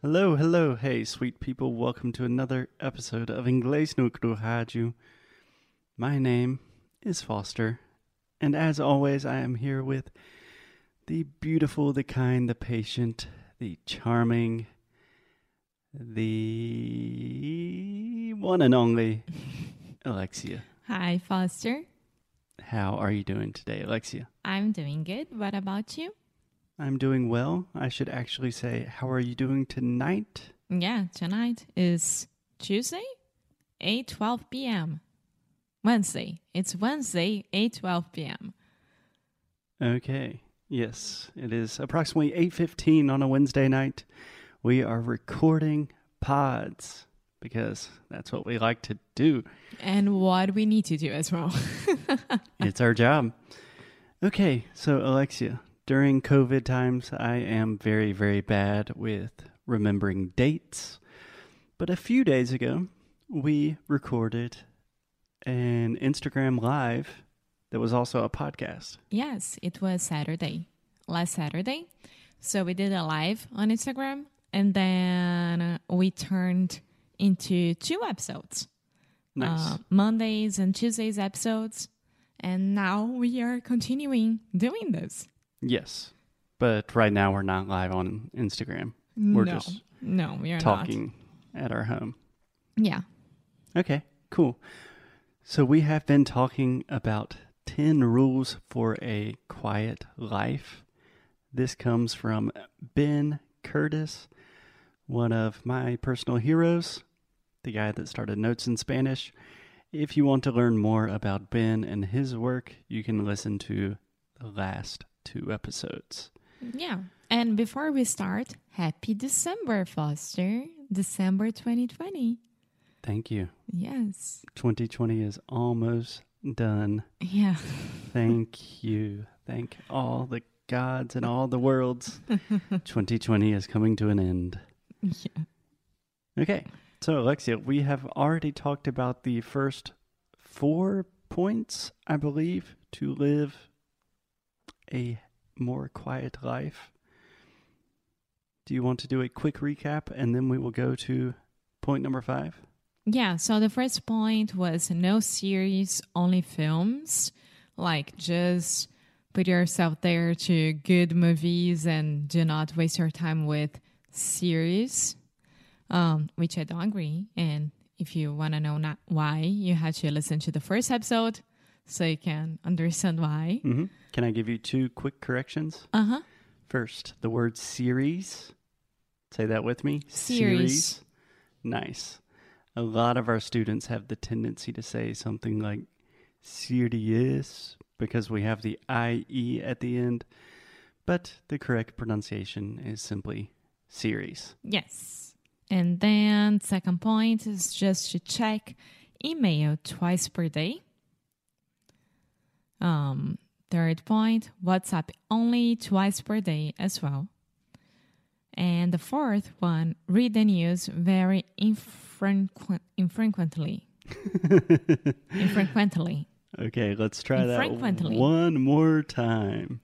Hello, hello, hey, sweet people. Welcome to another episode of Inglês no Rádio. My name is Foster, and as always, I am here with the beautiful, the kind, the patient, the charming, the one and only Alexia. Hi, Foster. How are you doing today, Alexia? I'm doing good. What about you? I'm doing well. I should actually say, how are you doing tonight? Yeah, tonight is Tuesday, 8:12 p.m. Wednesday. It's Wednesday, 8:12 p.m. Okay. Yes, it is approximately 8:15 on a Wednesday night. We are recording pods because that's what we like to do. And what we need to do as well. it's our job. Okay, so Alexia, during COVID times, I am very, very bad with remembering dates. But a few days ago, we recorded an Instagram live that was also a podcast. yes, it was Saturday, last Saturday. So we did a live on Instagram and then we turned into two episodes. Nice. uh, Mondays and Tuesdays episodes. And now we are continuing doing this. Yes. But right now we're not live on Instagram. We're no, just no, we are talking at our home. Yeah. Okay, cool. So we have been talking about 10 rules for a quiet life. This comes from Ben Curtis, one of my personal heroes, the guy that started Notes in Spanish. If you want to learn more about Ben and his work, you can listen to the last two episodes. Yeah. And before we start, happy December, Foster. December 2020. Thank you. Yes. 2020 is almost done. Yeah. Thank you. Thank all the gods and all the worlds. 2020 is coming to an end. yeah. Okay. So, Alexia, we have already talked about the first four points, I believe, to live a more quiet life. Do you want to do a quick recap and then we will go to point number five? Yeah. So the first point was no series, only films. Like just put yourself there to good movies and do not waste your time with series, um, which I don't agree. And if you want to know why, you have to listen to the first episode so you can understand why. hmm Can I give you two quick corrections? Uh huh. First, the word series. Say that with me. Series. Nice. A lot of our students have the tendency to say something like serious because we have the IE at the end, but the correct pronunciation is simply series. Yes. And then second point is just to check email twice per day. Um, third point, WhatsApp only twice per day as well. And the fourth one, read the news very infrequent, infrequently. infrequently. Okay, let's try that one more time.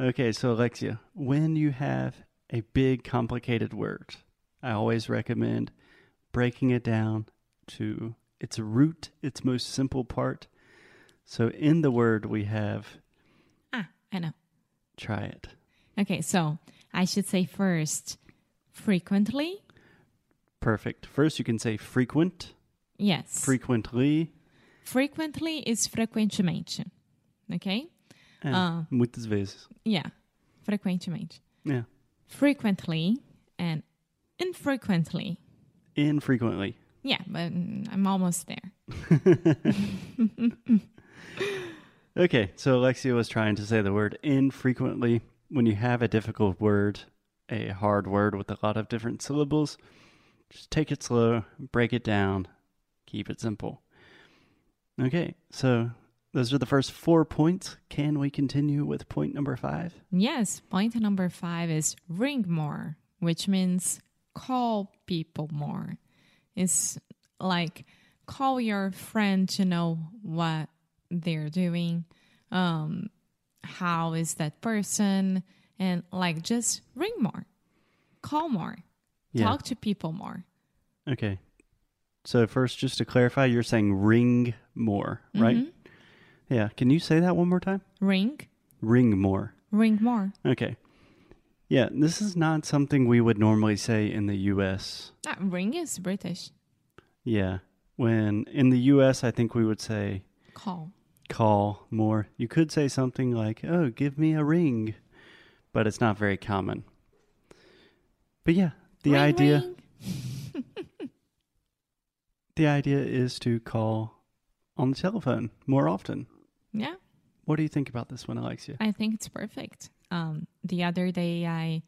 Okay, so Alexia, when you have a big complicated word, I always recommend breaking it down to its root, its most simple part. So in the word we have Ah, I know. try it. Okay, so I should say first, frequently. Perfect. First you can say frequent, Yes. frequently, Frequently is frequentemente. Okay? and Ah. muitas vezes. Yeah. Frequentemente. Yeah. Frequently and infrequently. Infrequently. Yeah, but mm, I'm almost there. Okay, so Alexia was trying to say the word infrequently. When you have a difficult word, a hard word with a lot of different syllables, just take it slow, break it down, keep it simple. Okay, so those are the first four points. Can we continue with point number five? Yes, point number five is ring more, which means call people more. It's like call your friend to know what they're doing, um, how is that person, and like just ring more, call more. Yeah. Talk to people more. Okay. So first, just to clarify, you're saying ring more, right? Mhm. Yeah. Can you say that one more time? Ring, Ring more. ring more. Okay. Yeah, this is not something we would normally say in the U.S. Ah, ring is British. Yeah. When in the U.S., I think we would say Call. Call more. You could say something like, oh, give me a ring, but it's not very common. But yeah, the Ring, idea ring. the idea is to call on the telephone more often. Yeah, What do you think about this one, Alexia? I think it's perfect. Um, the other day I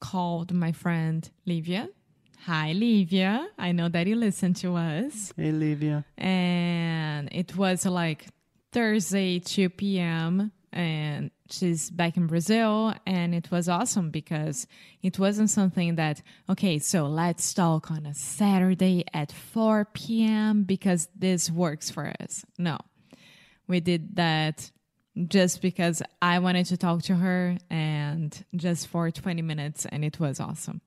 called my friend Livia. Hi, Livia. I know that you listen to us. Hey, Livia. and it was like Thursday, 2 p.m. And she's back in Brazil, and it was awesome because it wasn't something that, okay, so let's talk on a Saturday at 4 p.m. because this works for us. No, we did that just because I wanted to talk to her and just for 20 minutes, and it was awesome.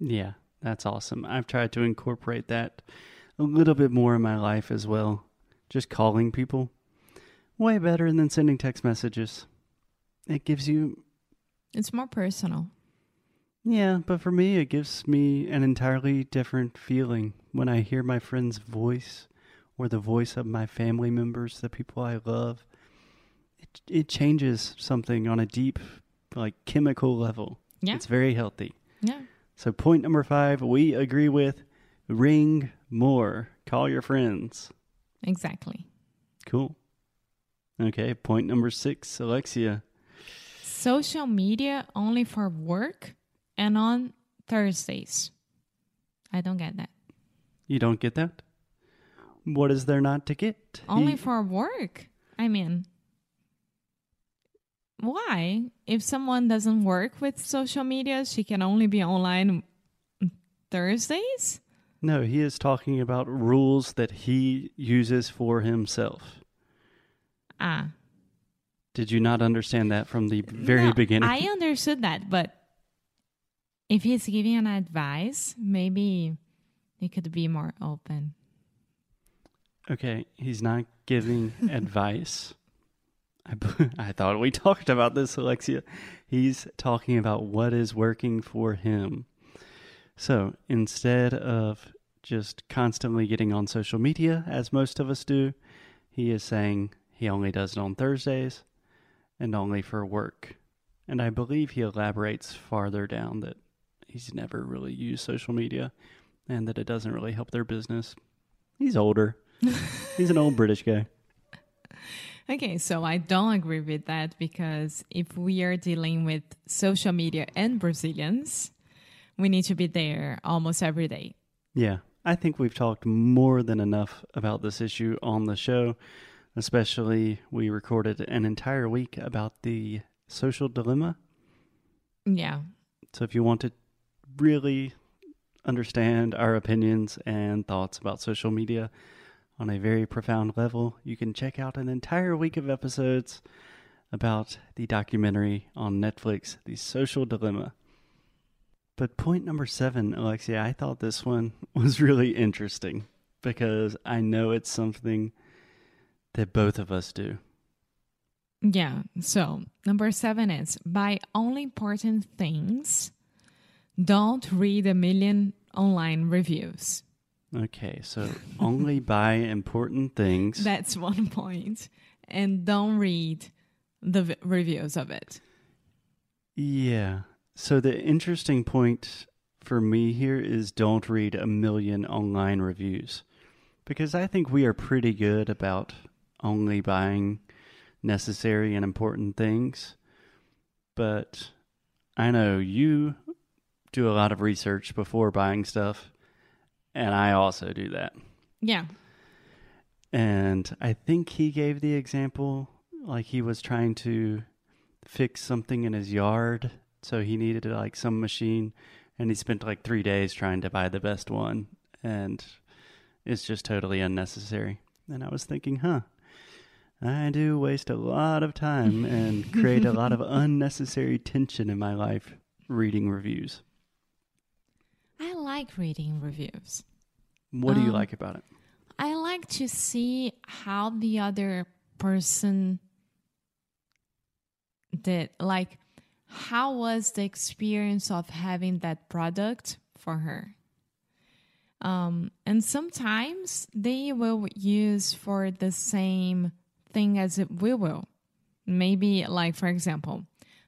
Yeah, that's awesome. I've tried to incorporate that a little bit more in my life as well. Just calling people. Way better than sending text messages. It gives you, It's more personal. yeah, but for me, it gives me an entirely different feeling when I hear my friend's voice or the voice of my family members, the people I love. It, it changes something on a deep, like, chemical level. Yeah. It's very healthy. Yeah. So point number five, we agree with ring more. Call your friends. Exactly. Cool. Okay, point number six, Alexia. Social media only for work and on Thursdays. I don't get that. You don't get that? What is there not to get? Only for work. I mean, why? If someone doesn't work with social media, she can only be online Thursdays? No, he is talking about rules that he uses for himself. Ah. Did you not understand that from the very No, beginning? I understood that, but if he's giving an advice, maybe he could be more open. Okay, he's not giving advice. I, I thought we talked about this, Alexia. He's talking about what is working for him. So instead of just constantly getting on social media, as most of us do, he is saying he only does it on Thursdays and only for work. And I believe he elaborates farther down that he's never really used social media and that it doesn't really help their business. He's older. He's an old British guy. Okay, so I don't agree with that because if we are dealing with social media and Brazilians, we need to be there almost every day. Yeah, I think we've talked more than enough about this issue on the show. Especially, we recorded an entire week about the social dilemma. Yeah. So, if you want to really understand our opinions and thoughts about social media on a very profound level, you can check out an entire week of episodes about the documentary on Netflix, The Social Dilemma. But point number seven, Alexia, I thought this one was really interesting because I know it's something that both of us do. Yeah. So, number seven is buy only important things. Don't read a million online reviews. Okay, so only buy important things. That's one point. And don't read the v- reviews of it. Yeah. So the interesting point for me here is don't read a million online reviews because I think we are pretty good about only buying necessary and important things. But I know you do a lot of research before buying stuff, and I also do that. Yeah. And I think he gave the example like he was trying to fix something in his yard. So he needed like some machine and he spent like three days trying to buy the best one. And it's just totally unnecessary. And I was thinking, huh, I do waste a lot of time and create a lot of unnecessary tension in my life reading reviews. I like reading reviews. What do you Um, like about it? I like to see how the other person did. Like, how was the experience of having that product for her? Um, and sometimes they will use for the same thing as we will. Maybe, like, for example,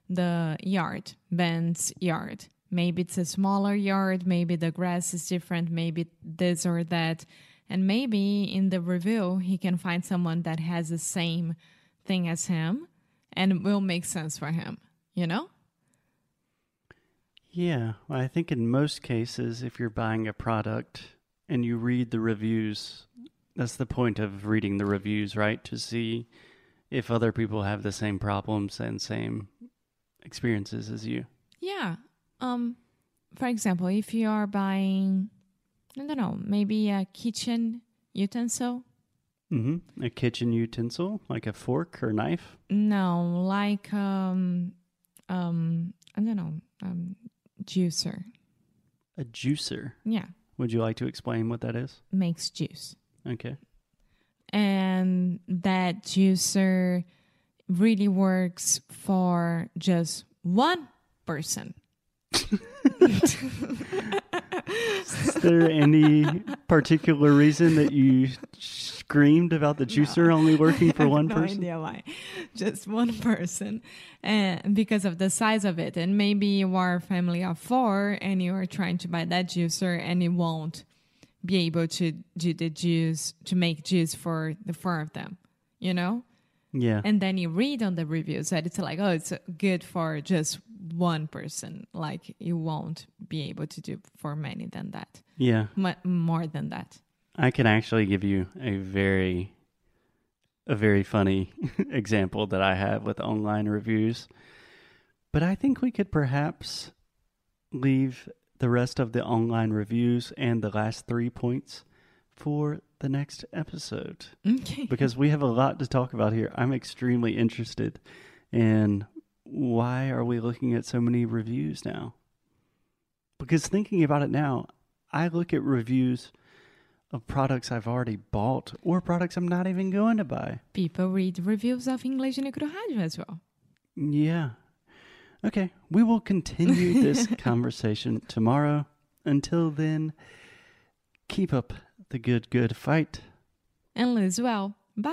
the yard, Ben's yard. Maybe it's a smaller yard, maybe the grass is different, maybe this or that. And maybe in the review, he can find someone that has the same thing as him and will make sense for him, you know? Yeah, well, I think in most cases, if you're buying a product and you read the reviews, that's the point of reading the reviews, right? To see if other people have the same problems and same experiences as you. Yeah. Um, for example, if you are buying, I don't know, maybe a kitchen utensil. Mm-hmm. A kitchen utensil, like a fork or knife. No, like um, um, I don't know, um, juicer. A juicer. Yeah, Would you like to explain what that is? makes juice. Okay. and that juicer really works for just one person. Is there any particular reason that you screamed about the juicer only working for one no person? idea why. Just one person. And because of the size of it. And maybe you are a family of four and you are trying to buy that juicer and you won't be able to do the juice, to make juice for the four of them, you know? Yeah. and then you read on the reviews that it's like oh it's good for just one person like you won't be able to do for many than that Yeah. M- more than that I can actually give you a very a very funny example that I have with online reviews. But I think we could perhaps leave the rest of the online reviews and the last 3 points for the next episode okay because we have a lot to talk about here. I'm extremely interested in why are we looking at so many reviews now? Because thinking about it now, I look at reviews of products I've already bought or products I'm not even going to buy. people read reviews of Inglês no Rádio as well Yeah. Okay, we will continue this conversation tomorrow. Until then, keep up the good, good fight. and live well bye